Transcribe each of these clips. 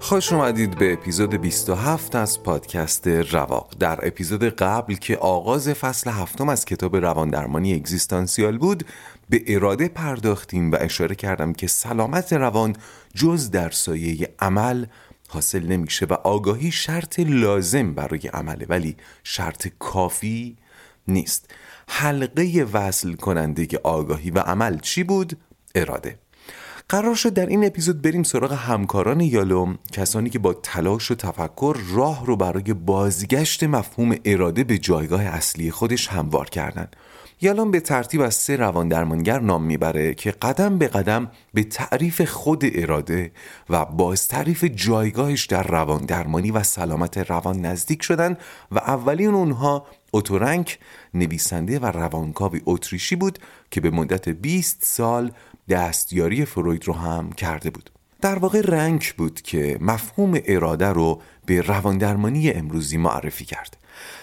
خوش اومدید به اپیزود 27 از پادکست رواق. در اپیزود قبل که آغاز فصل هفتم از کتاب رواندرمانی اگزیستانسیال بود به اراده پرداختیم و اشاره کردم که سلامت روان جز در سایه عمل حاصل نمیشه و آگاهی شرط لازم برای عمله ولی شرط کافی نیست. حلقه وصل کننده آگاهی و عمل چی بود؟ اراده. قرار شد در این اپیزود بریم سراغ همکاران یالوم کسانی که با تلاش و تفکر راه رو برای بازگشت مفهوم اراده به جایگاه اصلی خودش هموار کردند. یالوم به ترتیب از سه روان درمانگر نام می‌بره که قدم به قدم به تعریف خود اراده و باز تعریف جایگاهش در روان درمانی و سلامت روان نزدیک شدن و اولین اونها اوتورنک نویسنده و روانکاوی اتریشی بود که به مدت 20 سال دستیاری فروید رو هم کرده بود. در واقع رنگ بود که مفهوم اراده رو به رواندرمانی امروزی معرفی کرد.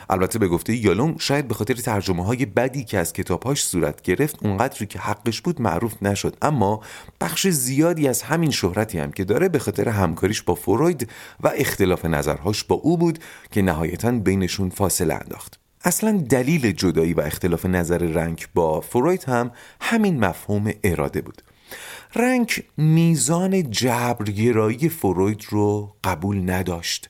البته به گفته یالوم شاید به خاطر ترجمه های بدی که از کتابهاش صورت گرفت اونقدری که حقش بود معروف نشد. اما بخش زیادی از همین شهرتی هم که داره به خاطر همکاریش با فروید و اختلاف نظرهاش با او بود که نهایتا بینشون فاصله انداخت. اصلا دلیل جدایی و اختلاف نظر رنگ با فروید هم همین مفهوم اراده بود. رنگ میزان جبرگرایی فروید رو قبول نداشت.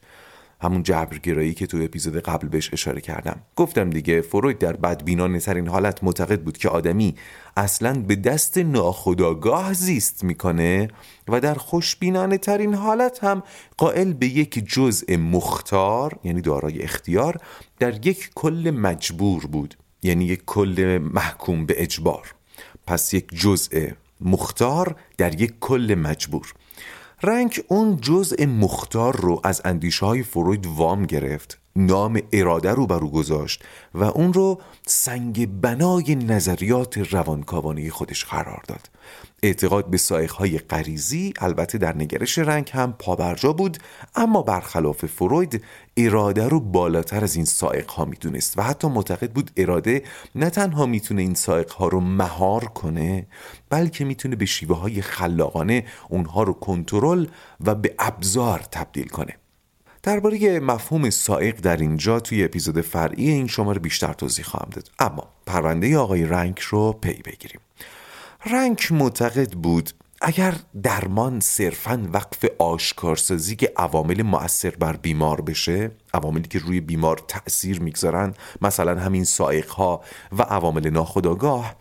همون جبرگرایی که تو اپیزود قبل بهش اشاره کردم. گفتم دیگه فروید در بدبینانه ترین حالت معتقد بود که آدمی اصلا به دست ناخداگاه زیست می‌کنه و در خوشبینانه ترین حالت هم قائل به یک جزء مختار یعنی دارای اختیار در یک کل مجبور بود یعنی یک کل محکوم به اجبار. پس یک جزء مختار در یک کل مجبور. رنگ اون جزء مختار رو از اندیشه های فروید وام گرفت. نام اراده رو بر او گذاشت و اون رو سنگ بنای نظریات روانکاوانه خودش قرار داد. اعتقاد به های غریزی البته در نگرش رنگ هم پابرجا بود اما برخلاف فروید اراده رو بالاتر از این سائق ها می‌دونست و حتی معتقد بود اراده نه تنها می‌تونه این سائق ها رو مهار کنه بلکه می‌تونه به شیوه های خلاقانه اونها رو کنترل و به ابزار تبدیل کنه. درباره مفهوم سائق در اینجا توی اپیزود فرعی این شماره بیشتر توضیح خواهم داد. اما پرونده آقای رنگ رو پی بگیریم. رنگ معتقد بود اگر درمان صرفا وقف آشکارسازی که عوامل مؤثر بر بیمار بشه عواملی که روی بیمار تأثیر می‌گذارن مثلا همین سائق ها و عوامل ناخودآگاه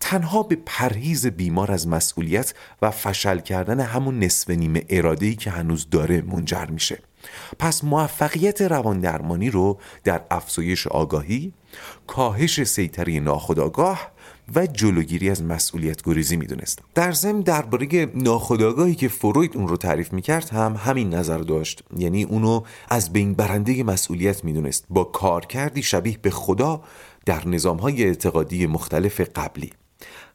تنها به پرهیز بیمار از مسئولیت و فشل کردن همون نصف نیمه اراده‌ای که هنوز داره منجر میشه. پس موفقیت روان درمانی رو در افزایش آگاهی، کاهش سیطره ناخودآگاه و جلوگیری از مسئولیت گریزی می‌دونست. در ضمن درباره ناخودآگاهی که فروید اون رو تعریف می‌کرد هم همین نظر داشت. یعنی اونو از بین برنده مسئولیت می‌دونست. با کارکردی شبیه به خدا در نظامهای اعتقادی مختلف قبلی.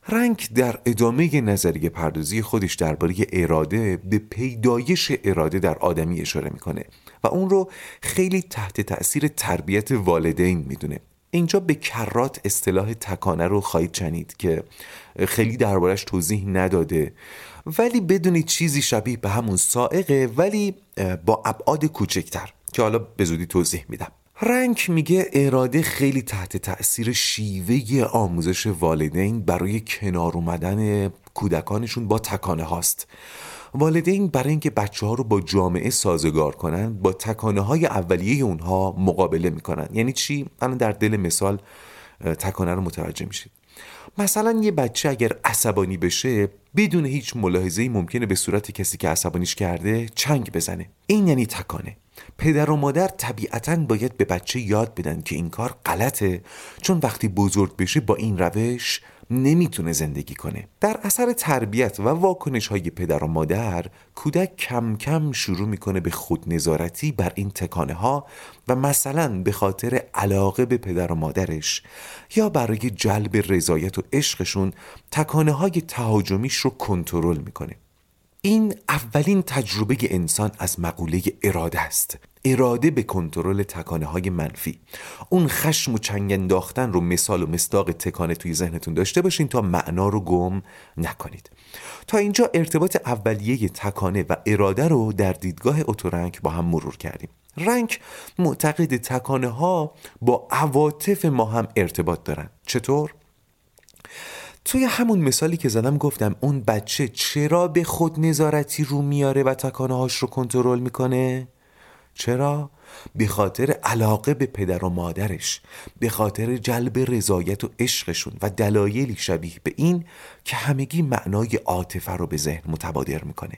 رنگ در ادامه نظریه پردازی خودش درباره اراده به پیدایش اراده در آدمی اشاره می‌کنه و اون رو خیلی تحت تأثیر تربیت والدین می‌دونه. اینجا به کرات اصطلاح تکانه رو خواهید شنید که خیلی دربارش توضیح نداده. ولی بدونید چیزی شبیه به همون سائقه ولی با ابعاد کوچکتر که حالا به زودی توضیح میدم. رنگ میگه اراده خیلی تحت تأثیر شیوه آموزش والدین برای کنار اومدن کودکانشون با تکانه هاست. والدین برای اینکه بچه ها رو با جامعه سازگار کنن با تکانه های اولیه اونها مقابله می‌کنن. یعنی چی؟ الان در دل مثال تکانه رو متوجه میشید. مثلا یه بچه اگر عصبانی بشه بدون هیچ ملاحظه ممکنه به صورت کسی که عصبانیش کرده چنگ بزنه. این یعنی تکانه. پدر و مادر طبیعتا باید به بچه یاد بدن که این کار غلطه چون وقتی بزرگ بشه با این روش نمی‌تونه زندگی کنه. در اثر تربیت و واکنش های پدر و مادر کودک کم کم شروع می‌کنه به خود نظارتی بر این تکانه ها و مثلا به خاطر علاقه به پدر و مادرش یا برای جلب رضایت و عشقشون تکانه های تهاجمیش رو کنترل می‌کنه. این اولین تجربه انسان از مقوله اراده است. اراده به کنترل تکانه های منفی اون خشم و چنگ انداختن رو مثال و مصداق تکانه توی ذهنتون داشته باشین تا معنا رو گم نکنید تا اینجا ارتباط اولیه تکانه و اراده رو در دیدگاه اتورنک با هم مرور کردیم رنگ معتقد تکانه ها با عواطف ما هم ارتباط دارن چطور؟ توی همون مثالی که زدم گفتم اون بچه چرا به خود نظارتی رو میاره و تکانه هاش رو کنترل می‌کنه؟ چرا؟ به خاطر علاقه به پدر و مادرش به خاطر جلب رضایت و عشقشون و دلایلی شبیه به این که همگی معنای عاطفه رو به ذهن متبادر می‌کنه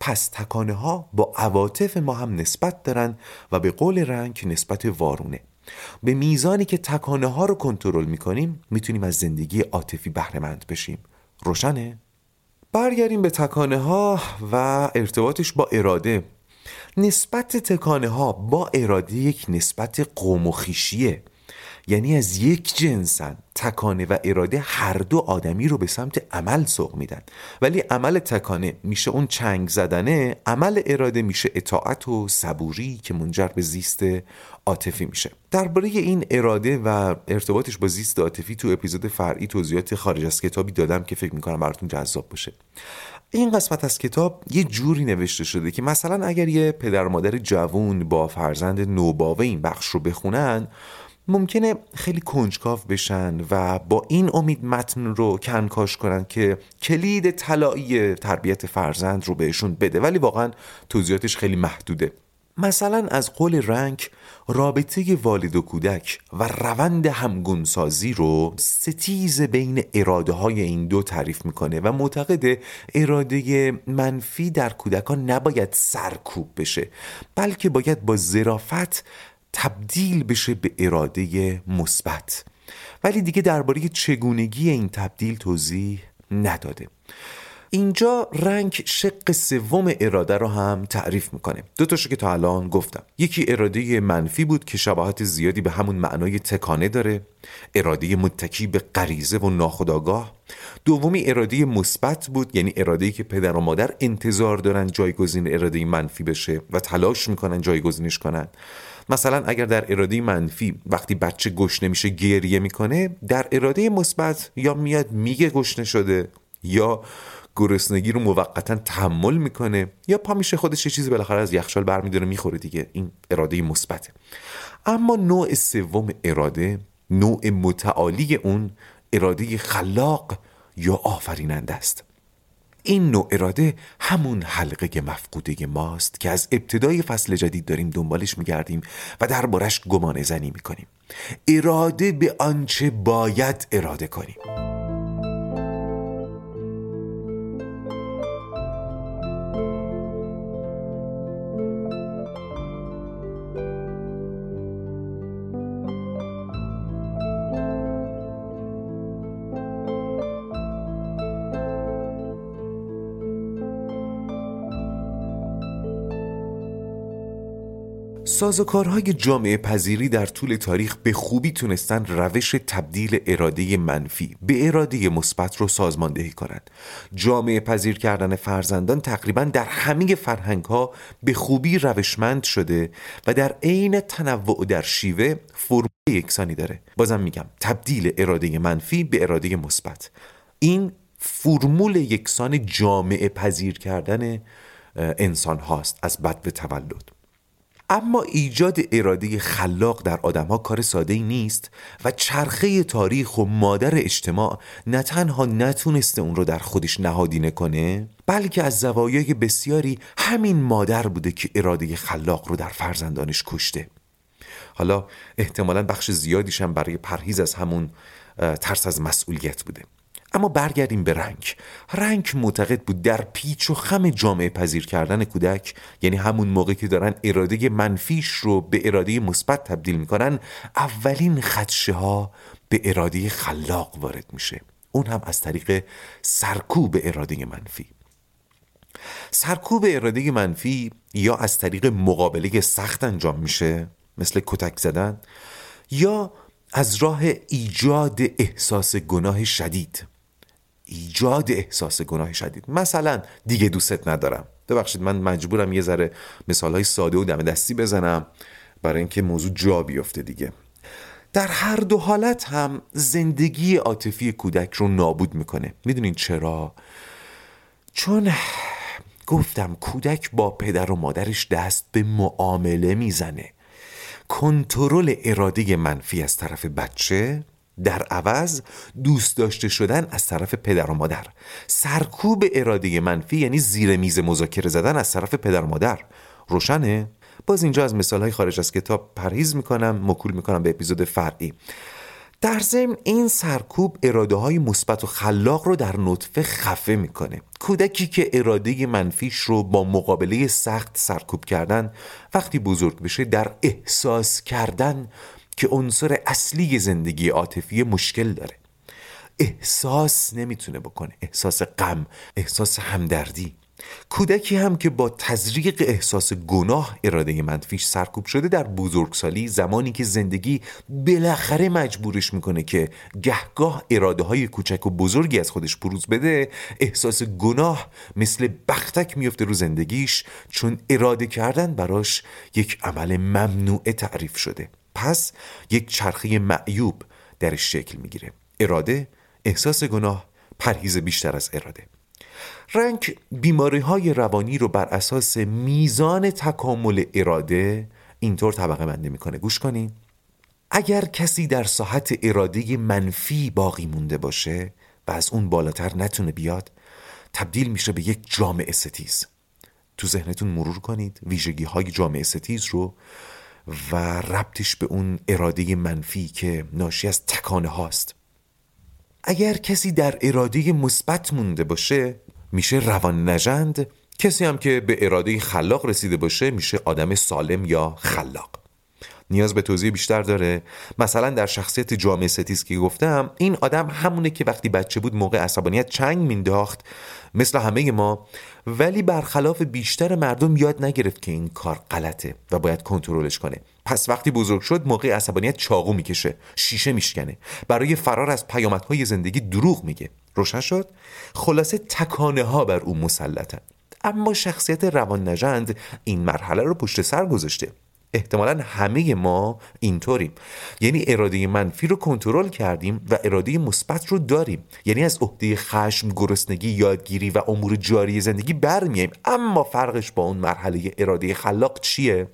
پس تکانه ها با عواطف ما هم نسبت دارن و به قول رنگ نسبت وارونه به میزانی که تکانه ها رو کنترل می‌کنیم می‌تونیم از زندگی عاطفی بهرهمند بشیم روشنه؟ برگردیم به تکانه ها و ارتباطش با اراده نسبت تکانه ها با اراده یک نسبت قوم و خیشیه یعنی از یک جنسن تکانه و اراده هر دو آدمی رو به سمت عمل سوق میدن. ولی عمل تکانه میشه اون چنگ زدنه عمل اراده میشه اطاعت و صبوری که منجر به زیست عاطفی میشه. درباره این اراده و ارتباطش با زیست عاطفی تو اپیزود فرعی توضیحات خارج از کتابی دادم که فکر می‌کنم براتون جذاب باشه. این قسمت از کتاب یه جوری نوشته شده که مثلا اگر یه پدر مادر جوون با فرزند نوباوه این بخش رو بخونن ممکنه خیلی کنجکاو بشن و با این امید متن رو کنکاش کنن که کلید طلایی تربیت فرزند رو بهشون بده. ولی واقعا توضیحاتش خیلی محدوده. مثلا از قول رنگ رابطه والد و کودک و روند همگونسازی رو ستیز بین اراده های این دو تعریف می‌کنه و معتقد اراده منفی در کودکان نباید سرکوب بشه بلکه باید با ظرافت تبدیل بشه به اراده مثبت. ولی دیگه درباره چگونگی این تبدیل توضیح نداده. اینجا رنگ شق سوم اراده رو هم تعریف می‌کنه. دو تاشو که تا الان گفتم. یکی اراده منفی بود که شباهت زیادی به همون معنای تکانه داره. اراده متکی به غریزه و ناخودآگاه. دومی اراده مثبت بود یعنی اراده که پدر و مادر انتظار دارن جایگزین اراده منفی بشه و تلاش می‌کنن جایگزینش کنن. مثلا اگر در اراده منفی وقتی بچه گشنه میشه گریه می‌کنه در اراده مثبت یا میاد میگه گشنه شده یا گرسنگی رو موقتا تحمل می‌کنه. یا پا میشه خودش یه چیزی بالاخره از یخچال برمیداره می‌خوره دیگه. این اراده مثبته. اما نوع سوم اراده نوع متعالی اون اراده خلاق یا آفریننده است. این نوع اراده همون حلقه مفقوده ماست که از ابتدای فصل جدید داریم دنبالش میگردیم و دربارش گمان زنی می‌کنیم. اراده به آنچه باید اراده کنیم. سازوکارهای جامعه پذیری در طول تاریخ به خوبی تونستن روش تبدیل اراده منفی به اراده مثبت رو سازماندهی کنند. جامعه پذیر کردن فرزندان تقریبا در همه فرهنگ ها به خوبی روشمند شده و در عین تنوع در شیوه فرم یکسانی داره. بازم میگم تبدیل اراده منفی به اراده مثبت. این فرمول یکسان جامعه پذیر کردن انسان هاست از بد به تولد اما ایجاد اراده خلاق در آدمها کار ساده ای نیست و چرخه تاریخ و مادر اجتماع نه تنها نتونسته اون رو در خودش نهادینه کنه بلکه از زوایای بسیاری همین مادر بوده که اراده خلاق رو در فرزندانش کشته. حالا احتمالا بخش زیادیشم برای پرهیز از همون ترس از مسئولیت بوده. اما برگردیم به رنگ. رنگ معتقد بود در پیچ و خم جامعه پذیر کردن کودک یعنی همون موقع که دارن اراده منفیش رو به اراده مثبت تبدیل می‌کنن اولین خدشه ها به اراده خلاق وارد میشه. اون هم از طریق سرکوب اراده منفی. سرکوب اراده منفی یا از طریق مقابله سخت انجام میشه مثل کتک زدن یا از راه ایجاد احساس گناه شدید. ایجاد احساس گناه شدید. مثلا دیگه دوستت ندارم. ببخشید من مجبورم یه ذره مثال های ساده و دم دستی بزنم برای اینکه موضوع جا بیفته دیگه. در هر دو حالت هم زندگی عاطفی کودک رو نابود می‌کنه. می‌دونین چرا؟ چون گفتم کودک با پدر و مادرش دست به معامله می‌زنه. کنترل اراده منفی از طرف بچه در عوض دوست داشته شدن از طرف پدر و مادر. سرکوب اراده منفی یعنی زیر میز مذاکره زدن از طرف پدر و مادر. روشنه؟ باز اینجا از مثال های خارج از کتاب پرهیز می‌کنم مکول می‌کنم به اپیزود فرعی. در ضمن این سرکوب اراده های مثبت و خلاق رو در نطفه خفه می‌کنه. کودکی که اراده منفیش رو با مقابله سخت سرکوب کردن وقتی بزرگ بشه در احساس کردن که عنصر اصلی زندگی عاطفی مشکل داره. احساس نمی‌تونه بکنه. احساس غم احساس همدردی. کودکی هم که با تزریق احساس گناه اراده منفیش سرکوب شده در بزرگسالی زمانی که زندگی بالاخره مجبورش می‌کنه که گهگاه اراده های کوچک و بزرگی از خودش بروز بده احساس گناه مثل بختک میفته رو زندگیش چون اراده کردن براش یک عمل ممنوع تعریف شده. پس یک چرخه معیوب درش شکل می‌گیره. اراده احساس گناه پرهیز بیشتر از اراده. رنگ بیماری های روانی رو بر اساس میزان تکامل اراده اینطور طبقه بندی می‌کنه. گوش کنین. اگر کسی در ساحت اراده منفی باقی مونده باشه و از اون بالاتر نتونه بیاد تبدیل میشه به یک جامعه ستیز. تو ذهنتون مرور کنید. ویژگی های جامعه ستیز رو و ربطش به اون اراده منفی که ناشی از تکانه هاست. اگر کسی در اراده مثبت مونده باشه میشه روان نجند کسی هم که به اراده خلاق رسیده باشه میشه آدم سالم یا خلاق. نیاز به توضیح بیشتر داره. مثلا در شخصیت جامعه ستیز که گفتم این آدم همونه که وقتی بچه بود موقع عصبانیت چنگ مینداخت مثل همه ما. ولی برخلاف بیشتر مردم یاد نگرفت که این کار غلطه و باید کنترلش کنه. پس وقتی بزرگ شد موقع عصبانیت چاقو می‌کشه شیشه میشکنه. برای فرار از پیامدهای زندگی دروغ میگه. روشن شد؟ خلاصه تکانه ها بر او مسلطن. اما شخصیت روان نجند این مرحله رو پشت سر گذاشته. احتمالا همه ما اینطوریم. یعنی اراده منفی رو کنترل کردیم و اراده مثبت رو داریم. یعنی از عهده خشم گرسنگی یادگیری و امور جاری زندگی برمیایم اما فرقش با اون مرحله اراده خلاق چیه؟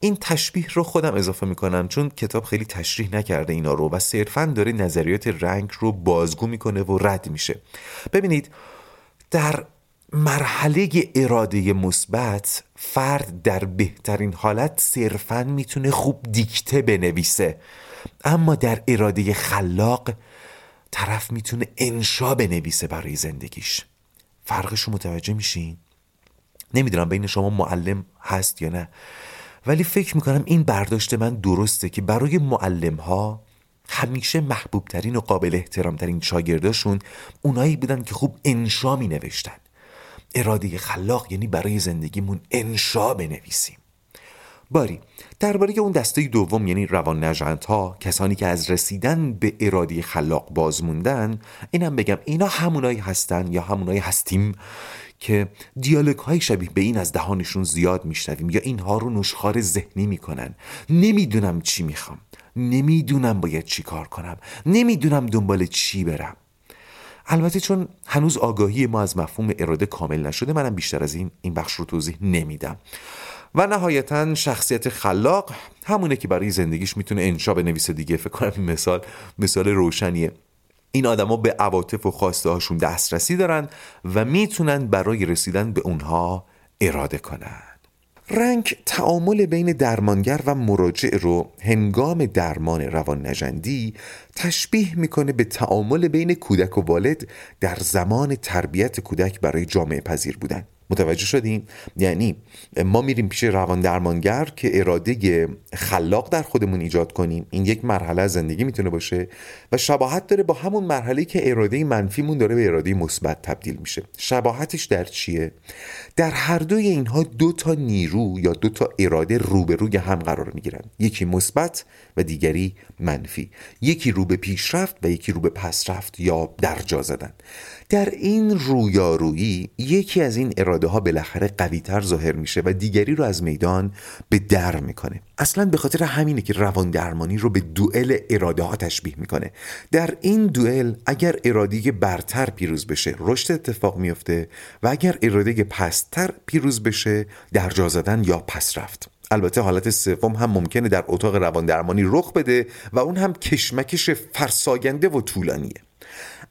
این تشبیه رو خودم اضافه می‌کنم چون کتاب خیلی تشریح نکرده اینا رو و صرفا داره نظریات رنگ رو بازگو می‌کنه و رد میشه. ببینید در مرحله اراده مثبت فرد در بهترین حالت صرفا می‌تونه خوب دیکته بنویسه. اما در اراده خلاق طرف می‌تونه انشا بنویسه برای زندگیش. فرقش رو متوجه میشین؟ نمی‌دونم بین شما معلم هست یا نه ولی فکر می‌کنم این برداشت من درسته که برای معلم ها همیشه محبوب ترین و قابل احترام ترین شاگرداشون اونایی بودن که خوب انشا می نوشتن اراده خلاق یعنی برای زندگیمون انشا بنویسیم. باری درباره اون دسته دوم یعنی روان ها کسانی که از رسیدن به اراده خلاق باز موندن اینم بگم اینا همونایی هستن یا همونایی هستیم که دیالوگ های شبیه به این از دهانشون زیاد میشنویم یا اینها رو نشخار ذهنی می‌کنن. نمی‌دونم چی می‌خوام. نمی‌دونم باید چی کار کنم. نمی‌دونم دنبال چی برم. البته چون هنوز آگاهی ما از مفهوم اراده کامل نشده منم بیشتر از این این بخش رو توضیح نمیدم. و نهایتا شخصیت خلاق همونه که برای زندگیش می‌تونه انشا بنویسه دیگه فکر کنم این مثال مثال روشنیه. این آدما به عواطف و خواسته هاشون دسترسی دارن و می‌تونن برای رسیدن به اونها اراده کنن. رنگ تعامل بین درمانگر و مراجع رو هنگام درمان روان نجندی تشبیه می‌کنه به تعامل بین کودک و والد در زمان تربیت کودک برای جامعه پذیر بودن. متوجه شدیم. یعنی ما میریم پیش روان درمانگر که اراده خلاق در خودمون ایجاد کنیم. این یک مرحله زندگی می‌تونه باشه و شباهت داره با همون مرحله که اراده منفیمون داره به اراده مثبت تبدیل میشه. شباهتش در چیه؟ در هر دوی اینها دو تا نیرو یا دو تا اراده روبروی هم قرار می‌گیرن. یکی مثبت و دیگری منفی. یکی رو به پیشرفت و یکی رو به پسرفت یا درجا زدن. در این رویارویی یکی از این اراده ها بالاخره قویتر ظاهر میشه و دیگری رو از میدان به در می‌کنه. اصلا به خاطر همینه که روان درمانی رو به دوئل اراده ها تشبیه می‌کنه. در این دوئل اگر اراده برتر پیروز بشه رشد اتفاق میفته و اگر اراده پستر پیروز بشه درجا زدن یا پس رفت. البته حالت سوم هم ممکنه در اتاق روان درمانی رخ بده و اون هم کشمکش فرساینده و طولانیه.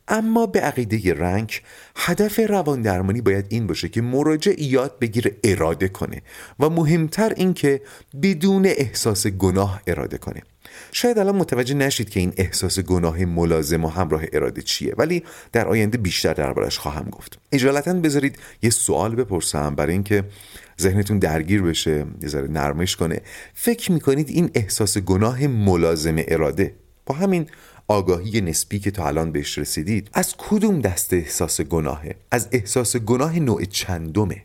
اما به عقیده رنگ هدف روان درمانی باید این باشه که مراجع یاد بگیره اراده کنه و مهمتر این که بدون احساس گناه اراده کنه. شاید الان متوجه نشید که این احساس گناه ملازم و همراه اراده چیه ولی در آینده بیشتر دربارش خواهم گفت. اجالتا بذارید یه سوال بپرسم برای اینکه ذهنتون درگیر بشه یه ذره نرمش کنه. فکر می‌کنید این احساس گناه ملازم اراده با همین آگاهی نسبی که تا الان بهش رسیدید از کدوم دست احساس گناهه؟ از احساس گناه نوع چندمه؟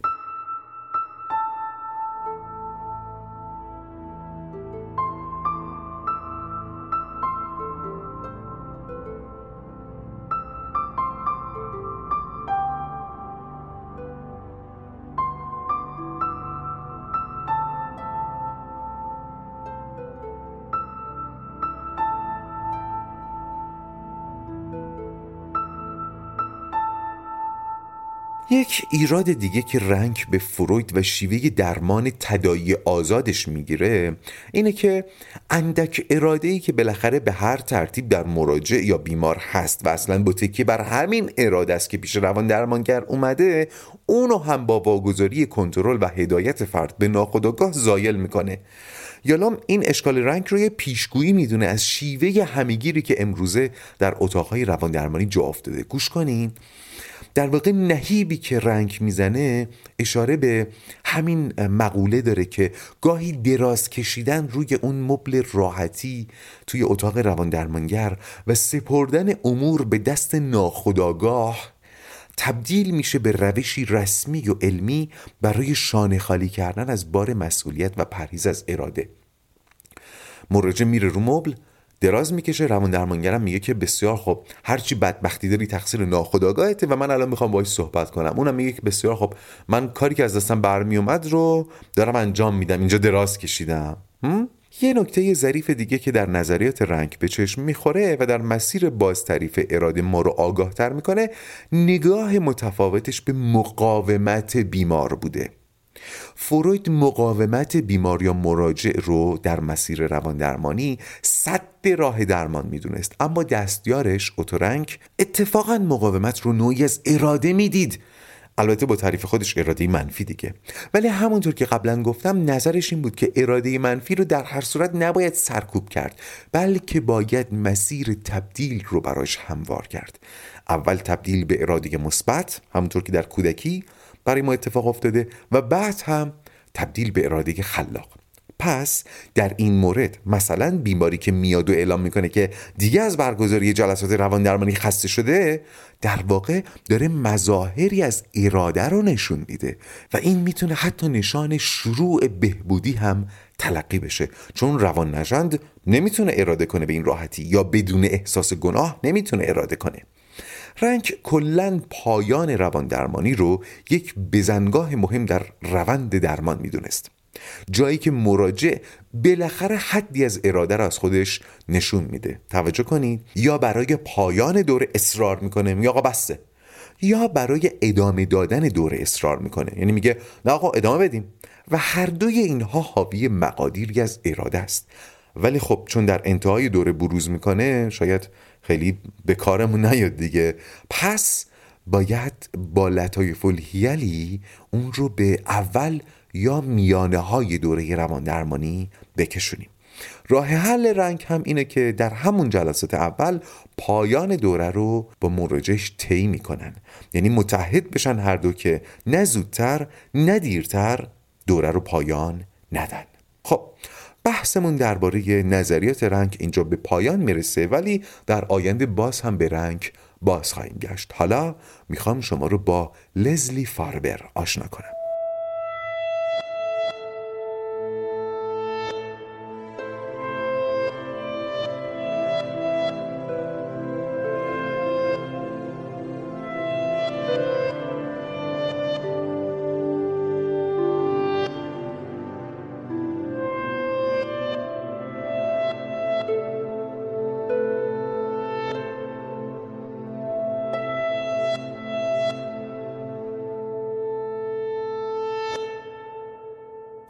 یک ایراد دیگه که رنگ به فروید و شیوه درمان تدایی آزادش می‌گیره اینه که اندک اراده ای که بالاخره به هر ترتیب در مراجع یا بیمار هست و اصلا با تکیه بر همین اراده است که پیش روان درمانگر اومده اونو هم با واگذاری کنترل و هدایت فرد به ناخودآگاه زایل می‌کنه. یالام این اشکال رنگ رو یه پیشگویی می‌دونه از شیوه همیگیری که امروزه در اتاقهای روان درمانی جا افتاده. گوش کنین. در واقع نهیبی که رنگ می‌زنه اشاره به همین مقوله داره که گاهی دراز کشیدن روی اون مبل راحتی توی اتاق روان درمانگر و سپردن امور به دست ناخداگاه تبدیل میشه به روشی رسمی و علمی برای شانه خالی کردن از بار مسئولیت و پرهیز از اراده. مراجع میره رو مبل دراز می‌کشه. روان درمانگرم میگه که بسیار خب هرچی بدبختی داری تقصیر ناخودآگاهته و من الان می‌خوام باهاش صحبت کنم. اونم میگه که بسیار خب من کاری که از دستم برمیومد رو دارم انجام میدم. اینجا دراز کشیدم. یه نکته ظریف دیگه که در نظریات رنگ به چشم می‌خوره و در مسیر باز تعریف اراده ما رو آگاه تر می‌کنه نگاه متفاوتش به مقاومت بیمار بوده. فروید مقاومت بیمار یا مراجع رو در مسیر روان درمانی صد راه درمان می‌دونست. اما دستیارش اوتورنک اتفاقا مقاومت رو نوعی از اراده می‌دید. البته با تعریف خودش اراده منفی دیگه. ولی همونطور که قبلا گفتم نظرش این بود که اراده منفی رو در هر صورت نباید سرکوب کرد بلکه باید مسیر تبدیل رو براش هموار کرد. اول تبدیل به اراده مثبت همونطور که در کودکی برای ما اتفاق افتاده و بعد هم تبدیل به اراده خلاق. پس در این مورد مثلا بیماری که میاد و اعلام می‌کنه که دیگه از برگزاری جلسات روان درمانی خسته شده در واقع داره مظاهری از اراده رو نشون میده و این می‌تونه حتی نشان شروع بهبودی هم تلقی بشه. چون روان نژند نمی‌تونه اراده کنه به این راحتی یا بدون احساس گناه نمی‌تونه اراده کنه. رنگ کلا پایان روان درمانی رو یک بزنگاه مهم در روند درمان می‌دونست. جایی که مراجع بالاخره حدی از اراده را از خودش نشون میده. توجه کنید یا برای پایان دوره اصرار می‌کنه میگه آقا بسته یا برای ادامه دادن دوره اصرار می‌کنه. یعنی میگه نه آقا ادامه بدیم. و هر دوی اینها حاوی مقادیری از اراده است. ولی خب چون در انتهای دوره بروز می‌کنه شاید خیلی به کارمون نیاد دیگه. پس باید با لطایف الهیلی اون رو به اول یا میانه های دوره روان درمانی بکشونیم. راه حل رنگ هم اینه که در همون جلسات اول پایان دوره رو با مراجعش طی می‌کنن. یعنی متحد بشن هر دو که نه زودتر نه دیرتر دوره رو پایان ندن. خب بحثمون درباره نظریات رنگ اینجا به پایان می‌رسه ولی در آینده باز هم به رنگ باز خواهیم گشت. حالا می‌خوام شما رو با لزلی فاربر آشنا کنم.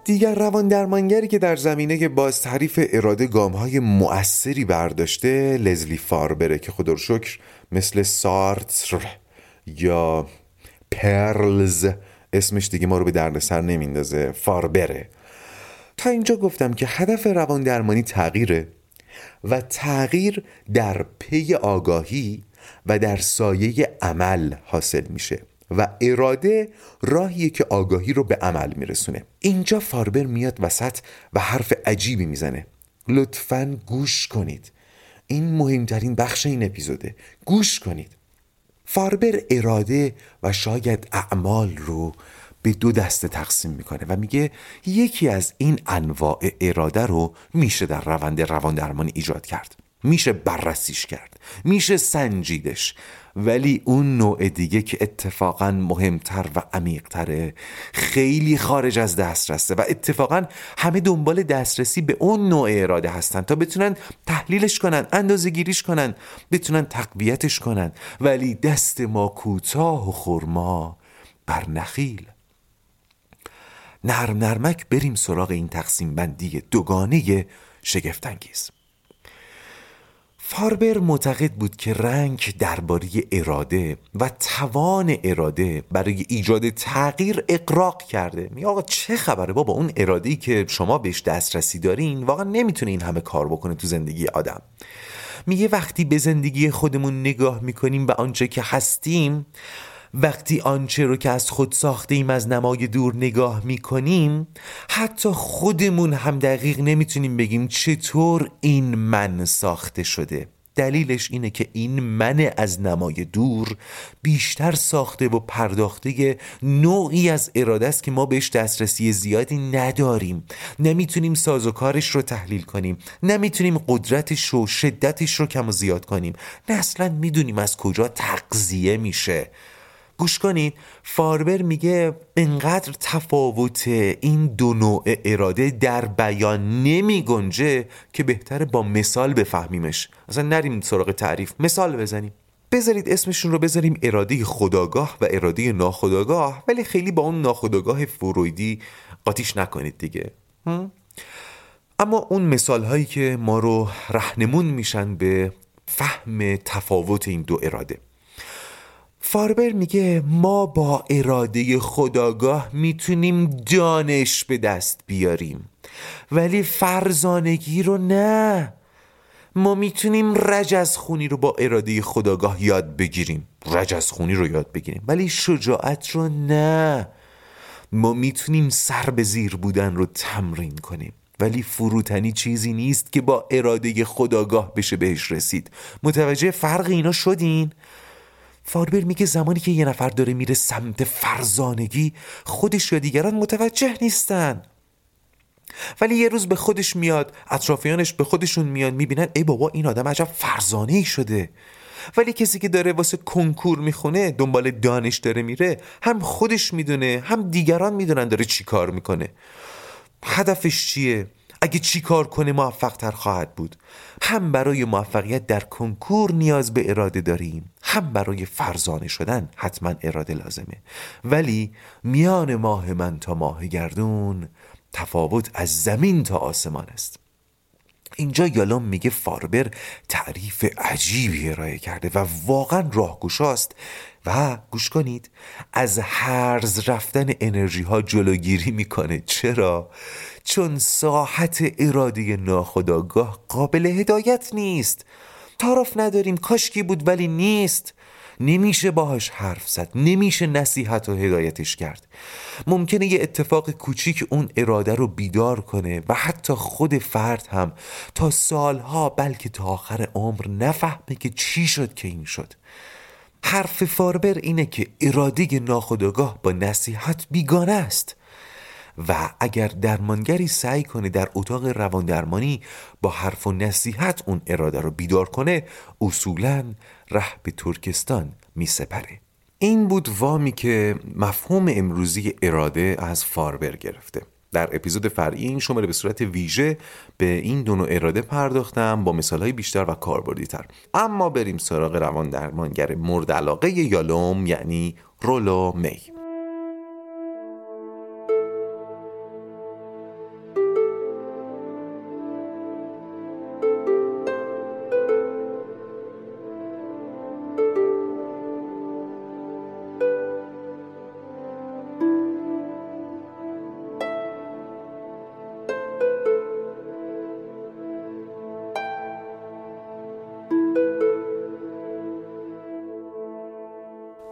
دیگر روان درمانگری که در زمینه تعریف اراده گام های مؤثری برداشته لزلی فاربره که خدا شکر مثل سارتر یا پرلز اسمش دیگه ما رو به دردسر نمیندازه فاربره. تا اینجا گفتم که هدف روان درمانی تغییره و تغییر در پی آگاهی و در سایه عمل حاصل میشه. و اراده راهیه که آگاهی رو به عمل میرسونه. اینجا فاربر میاد وسط و حرف عجیبی می‌زنه. لطفا گوش کنید. این مهمترین بخش این اپیزوده. گوش کنید. فاربر اراده و شاید اعمال رو به دو دسته تقسیم می‌کنه و میگه یکی از این انواع اراده رو میشه در روند روان درمانی ایجاد کرد. میشه بررسیش کرد. میشه سنجیدش. ولی اون نوع دیگه که اتفاقا مهمتر و عمیقتره خیلی خارج از دسترسه و اتفاقا همه دنبال دسترسی به اون نوع اراده هستن تا بتونن تحلیلش کنن اندازه گیریش کنن بتونن تقویتش کنن. ولی دست ما کوتاه و خورما بر نخیل. نرم نرمک بریم سراغ این تقسیم بندی دوگانه شگفتانگیز. فاربر معتقد بود که رنگ درباره اراده و توان اراده برای ایجاد تغییر اقراق کرده. می آقا چه خبره بابا؟ اون اراده ای که شما بهش دسترسی دارین واقعا نمی‌تونه این همه کار بکنه تو زندگی آدم. میگه وقتی به زندگی خودمون نگاه می‌کنیم به آنچه که هستیم وقتی آنچه رو که از خود ساخته ایم از نمای دور نگاه می کنیم حتی خودمون هم دقیق نمی‌تونیم بگیم چطور این من ساخته شده. دلیلش اینه که این من از نمای دور بیشتر ساخته و پرداخته نوعی از اراده است که ما بهش دسترسی زیادی نداریم. نمی‌تونیم سازوکارش رو تحلیل کنیم. نمی‌تونیم قدرتش و شدتش رو کم و زیاد کنیم. نه اصلا می‌دونیم از کجا تقضیه میشه. گوش کنید فاربر میگه انقدر تفاوت این دو نوع اراده در بیان نمی گنجه که بهتره با مثال بفهمیمش. اصلا نریم سراغ تعریف. مثال بزنیم. بذارید اسمشون رو بذاریم اراده خداگاه و اراده ناخداگاه ولی خیلی با اون ناخداگاه فرویدی قاطیش نکنید دیگه. اما اون مثال هایی که ما رو رهنمون میشن به فهم تفاوت این دو اراده. فاربر میگه ما با اراده خداگاه می‌تونیم دانش به دست بیاریم. ولی فرزانگی رو نه. ما می‌تونیم رجز خونی رو با اراده خداگاه یاد بگیریم. رجز خونی رو یاد بگیریم. ولی شجاعت رو نه. ما می‌تونیم سر به زیر بودن رو تمرین کنیم. ولی فروتنی چیزی نیست که با اراده خداگاه بشه بهش رسید. متوجه فرق اینا شدین؟ فاربر میگه زمانی که یه نفر داره میره سمت فرزانگی خودش یا دیگران متوجه نیستن. ولی یه روز به خودش میاد اطرافیانش به خودشون میان می‌بینن ای بابا این آدم عجب فرزانه ای شده. ولی کسی که داره واسه کنکور می‌خونه دنبال دانش داره میره هم خودش می‌دونه هم دیگران می‌دونن داره چی کار می‌کنه. هدفش چیه؟ اگه چی کار کنه موفق تر خواهد بود. هم برای موفقیت در کنکور نیاز به اراده داریم هم برای فرزانه شدن حتما اراده لازمه. ولی میان ماه من تا ماه گردون تفاوت از زمین تا آسمان است. اینجا یالام میگه فاربر تعریف عجیبی ارائه کرده و واقعا راهگشاست و گوش کنید از هرز رفتن انرژی ها جلوگیری می‌کنه. چرا؟ چون ساحت اراده ناخداگاه قابل هدایت نیست. تعارف نداریم کاشکی بود ولی نیست. نمیشه باهاش حرف زد نمیشه نصیحت و هدایتش کرد. ممکنه یه اتفاق کوچیک اون اراده رو بیدار کنه و حتی خود فرد هم تا سالها بلکه تا آخر عمر نفهمه که چی شد که این شد. حرف فاربر اینه که اراده ناخودآگاه با نصیحت بیگانه است. و اگر درمانگری سعی کنه در اتاق رواندرمانی با حرف و نصیحت اون اراده رو بیدار کنه اصولا ره به ترکستان می سپره این بود وامی که مفهوم امروزی اراده از فاربر گرفته. در اپیزود فرعی این شماره به صورت ویژه به این دو نوع اراده پرداختم با مثالهای بیشتر و کاربردی تر اما بریم سراغ روان درمانگر مورد علاقه یالوم یعنی رولو می.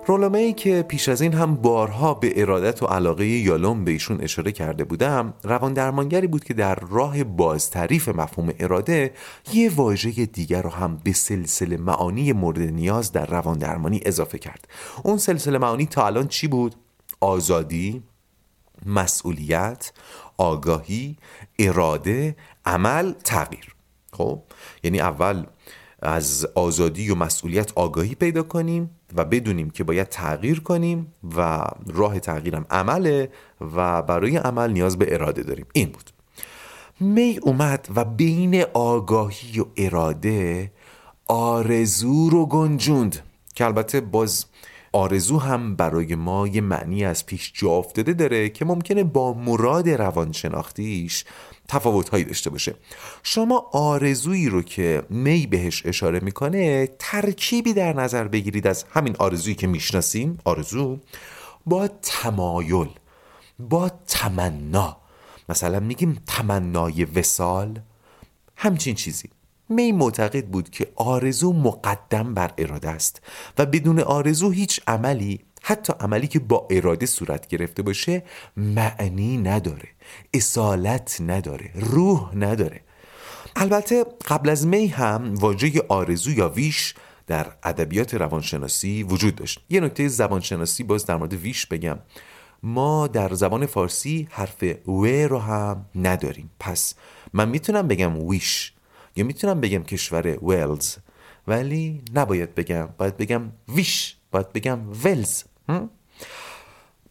رولومه ای که پیش از این هم بارها به ارادت و علاقه یالوم به ایشون اشاره کرده بودم روان درمانگری بود که در راه بازتریف مفهوم اراده یه واژه دیگر رو هم به سلسله معانی مورد نیاز در روان درمانی اضافه کرد. اون سلسله معانی تا الان چی بود؟ آزادی، مسئولیت، آگاهی، اراده، عمل، تغییر. خب؟ یعنی اول از آزادی و مسئولیت آگاهی پیدا کنیم و بدونیم که باید تغییر کنیم و راه تغییرم عمله و برای عمل نیاز به اراده داریم. این بود. می اومد و بین آگاهی و اراده آرزو رو گنجوند که البته باز آرزو هم برای ما یه معنی از پیش جا افتاده داره که ممکنه با مراد روانشناختیش تفاوتهایی داشته باشه. شما آرزویی رو که می بهش اشاره می‌کنه ترکیبی در نظر بگیرید از همین آرزویی که می‌شناسیم. آرزو با تمایل با تمنا. مثلا میگیم تمنای وسال همچین چیزی. می معتقد بود که آرزو مقدم بر اراده است و بدون آرزو هیچ عملی حتی عملی که با اراده صورت گرفته باشه معنی نداره اصالت نداره روح نداره. البته قبل از می هم واژه آرزو یا ویش در ادبیات روانشناسی وجود داشت. یه نکته زبانشناسی باز در مورد ویش بگم. ما در زبان فارسی حرف و رو هم نداریم. پس من می‌تونم بگم ویش یا می‌تونم بگم کشور ولز ولی نباید بگم. باید بگم ویش باید بگم ولز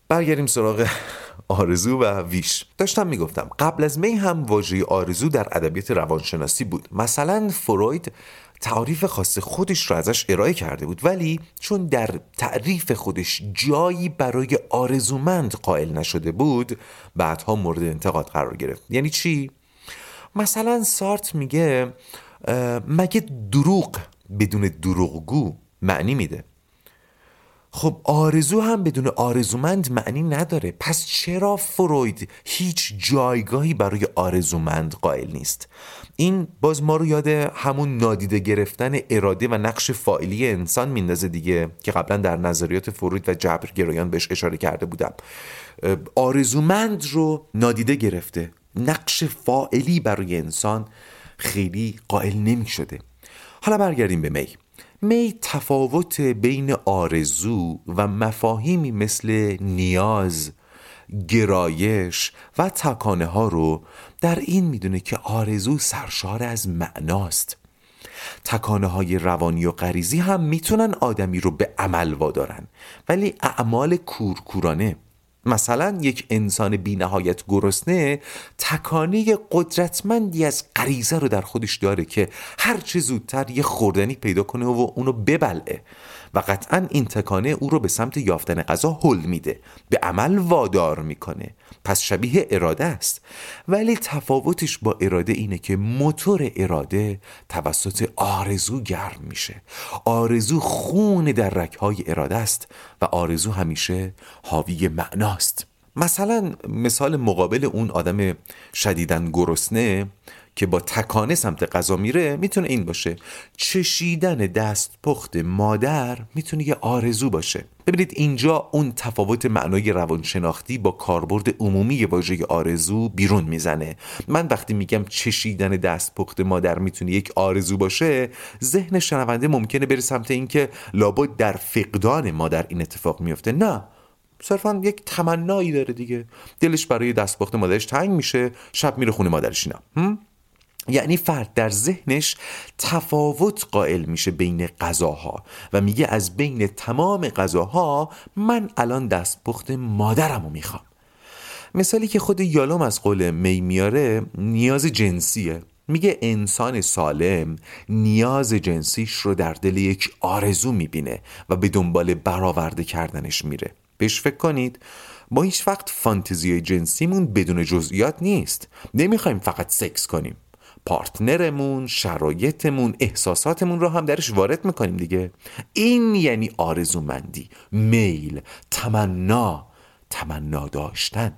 برگردیم سراغ آرزو و ویش. داشتم می‌گفتم قبل از می هم واژه آرزو در ادبیات روانشناسی بود. مثلا فروید تعریف خاص خودش رو ازش ارائه کرده بود ولی چون در تعریف خودش جایی برای آرزومند قائل نشده بود بعدها مورد انتقاد قرار گرفت. یعنی چی؟ مثلا سارت میگه مگه دروغ بدون دروغگو معنی میده؟ خب آرزو هم بدون آرزومند معنی نداره. پس چرا فروید هیچ جایگاهی برای آرزومند قائل نیست؟ این باز ما رو یاد همون نادیده گرفتن اراده و نقش فاعلی انسان میندازه دیگه که قبلا در نظریات فروید و جبرگرایان بهش اشاره کرده بودم. آرزومند رو نادیده گرفته. نقش فائلی برای انسان خیلی قائل نمی شده حالا برگردیم به می. می تفاوت بین آرزو و مفاهیمی مثل نیاز گرایش و تکانه ها رو در این می‌دونه که آرزو سرشار از معناست. تکانه های روانی و غریزی هم می‌تونن آدمی رو به عمل وادارن ولی اعمال کورکورانه مثلا یک انسان بی نهایت گرسنه تکانه قدرتمندی از غریزه رو در خودش داره که هر چه زودتر یه خوردنی پیدا کنه و اونو ببلعه. و قطعا این تکانه او رو به سمت یافتن غذا حل میده. به عمل وادار می‌کنه. پس شبیه اراده است. ولی تفاوتش با اراده اینه که موتور اراده توسط آرزو گرم میشه. آرزو خون در رکهای اراده است و آرزو همیشه حاوی معناست. مثلا مثال مقابل اون آدم شدیدن گرسنه که با تکانه سمت غذا میره می‌تونه این باشه. چشیدن دست پخت مادر می‌تونه یه آرزو باشه. ببینید اینجا اون تفاوت معنای روانشناختی با کاربرد عمومی واژه آرزو بیرون می‌زنه. من وقتی میگم چشیدن دست پخت مادر می‌تونه یک آرزو باشه ذهن شنونده ممکنه بره سمت اینکه لابد در فقدان مادر این اتفاق میفته. نه. صرفا یک تمنایی داره دیگه. دلش برای دستپخت مادرش تنگ میشه شب میره خونه مادرش اینا. یعنی فرد در ذهنش تفاوت قائل میشه بین غذاها و میگه از بین تمام غذاها من الان دستپخت مادرم رو می‌خوام. مثالی که خود یالوم از قول می میاره نیاز جنسیه. میگه انسان سالم نیاز جنسیش رو در دل یک آرزو می‌بینه و به دنبال برآورده کردنش میره. بهش فکر کنید ما هیچ وقت فانتزی جنسیمون بدون جزئیات نیست. نمی‌خوایم فقط سکس کنیم. پارتنرمون شرایطمون احساساتمون رو هم درش وارد می‌کنیم دیگه. این یعنی آرزومندی میل تمنا تمنا داشتن.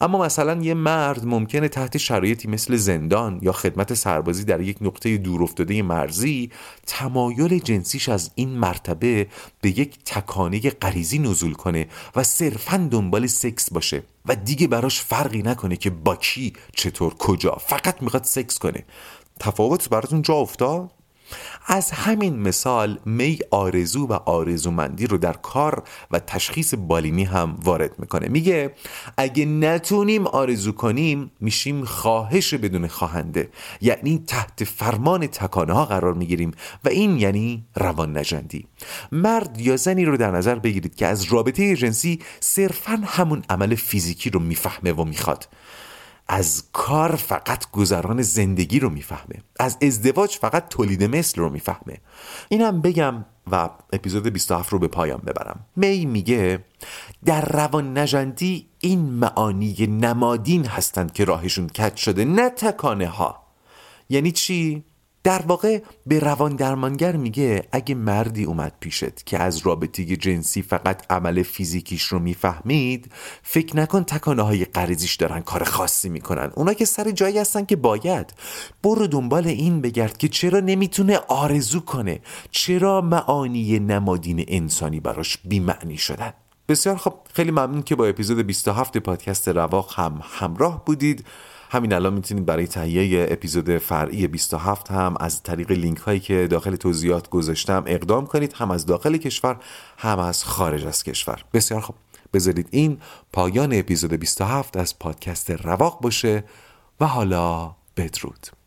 اما مثلا یه مرد ممکنه تحت شرایطی مثل زندان یا خدمت سربازی در یک نقطه دورافتاده مرزی تمایل جنسیش از این مرتبه به یک تکانه غریزی نزول کنه و صرفا دنبال سکس باشه و دیگه براش فرقی نکنه که با کی چطور کجا. فقط می‌خواد سکس کنه. تفاوت براتون جا افتاد؟ از همین مثال می آرزو و آرزومندی رو در کار و تشخیص بالینی هم وارد می‌کنه. میگه اگه نتونیم آرزو کنیم میشیم خواهش بدون خواهنده. یعنی تحت فرمان تکانه ها قرار می‌گیریم و این یعنی روان نجندی. مرد یا زنی رو در نظر بگیرید که از رابطه جنسی صرفا همون عمل فیزیکی رو می‌فهمه و می‌خواد. از کار فقط گذران زندگی رو می‌فهمه. از ازدواج فقط تولید مثل رو می‌فهمه. اینم بگم و اپیزود 27 رو به پایان ببرم. می میگه در روان نجندی این معانی نمادین هستند که راهشون کج شده. نه تکانه ها یعنی چی؟ در واقع به روان درمانگر میگه اگه مردی اومد پیشت که از رابطه جنسی فقط عمل فیزیکیش رو می‌فهمید فکر نکن تکانه های قریزیش دارن کار خاصی می‌کنن. اونا که سر جایی هستن که باید. برو دنبال این بگرد که چرا نمی‌تونه آرزو کنه. چرا معانی نمادین انسانی براش بیمعنی شدن. بسیار خب خیلی ممنون که با اپیزود 27 پادکست رواق هم همراه بودید. همین الان می‌تونید برای تهیه اپیزود فرعی 27 هم از طریق لینک هایی که داخل توضیحات گذاشتم اقدام کنید هم از داخل کشور هم از خارج از کشور. بسیار خوب. بذارید این پایان اپیزود 27 از پادکست رواق باشه و حالا بدرود.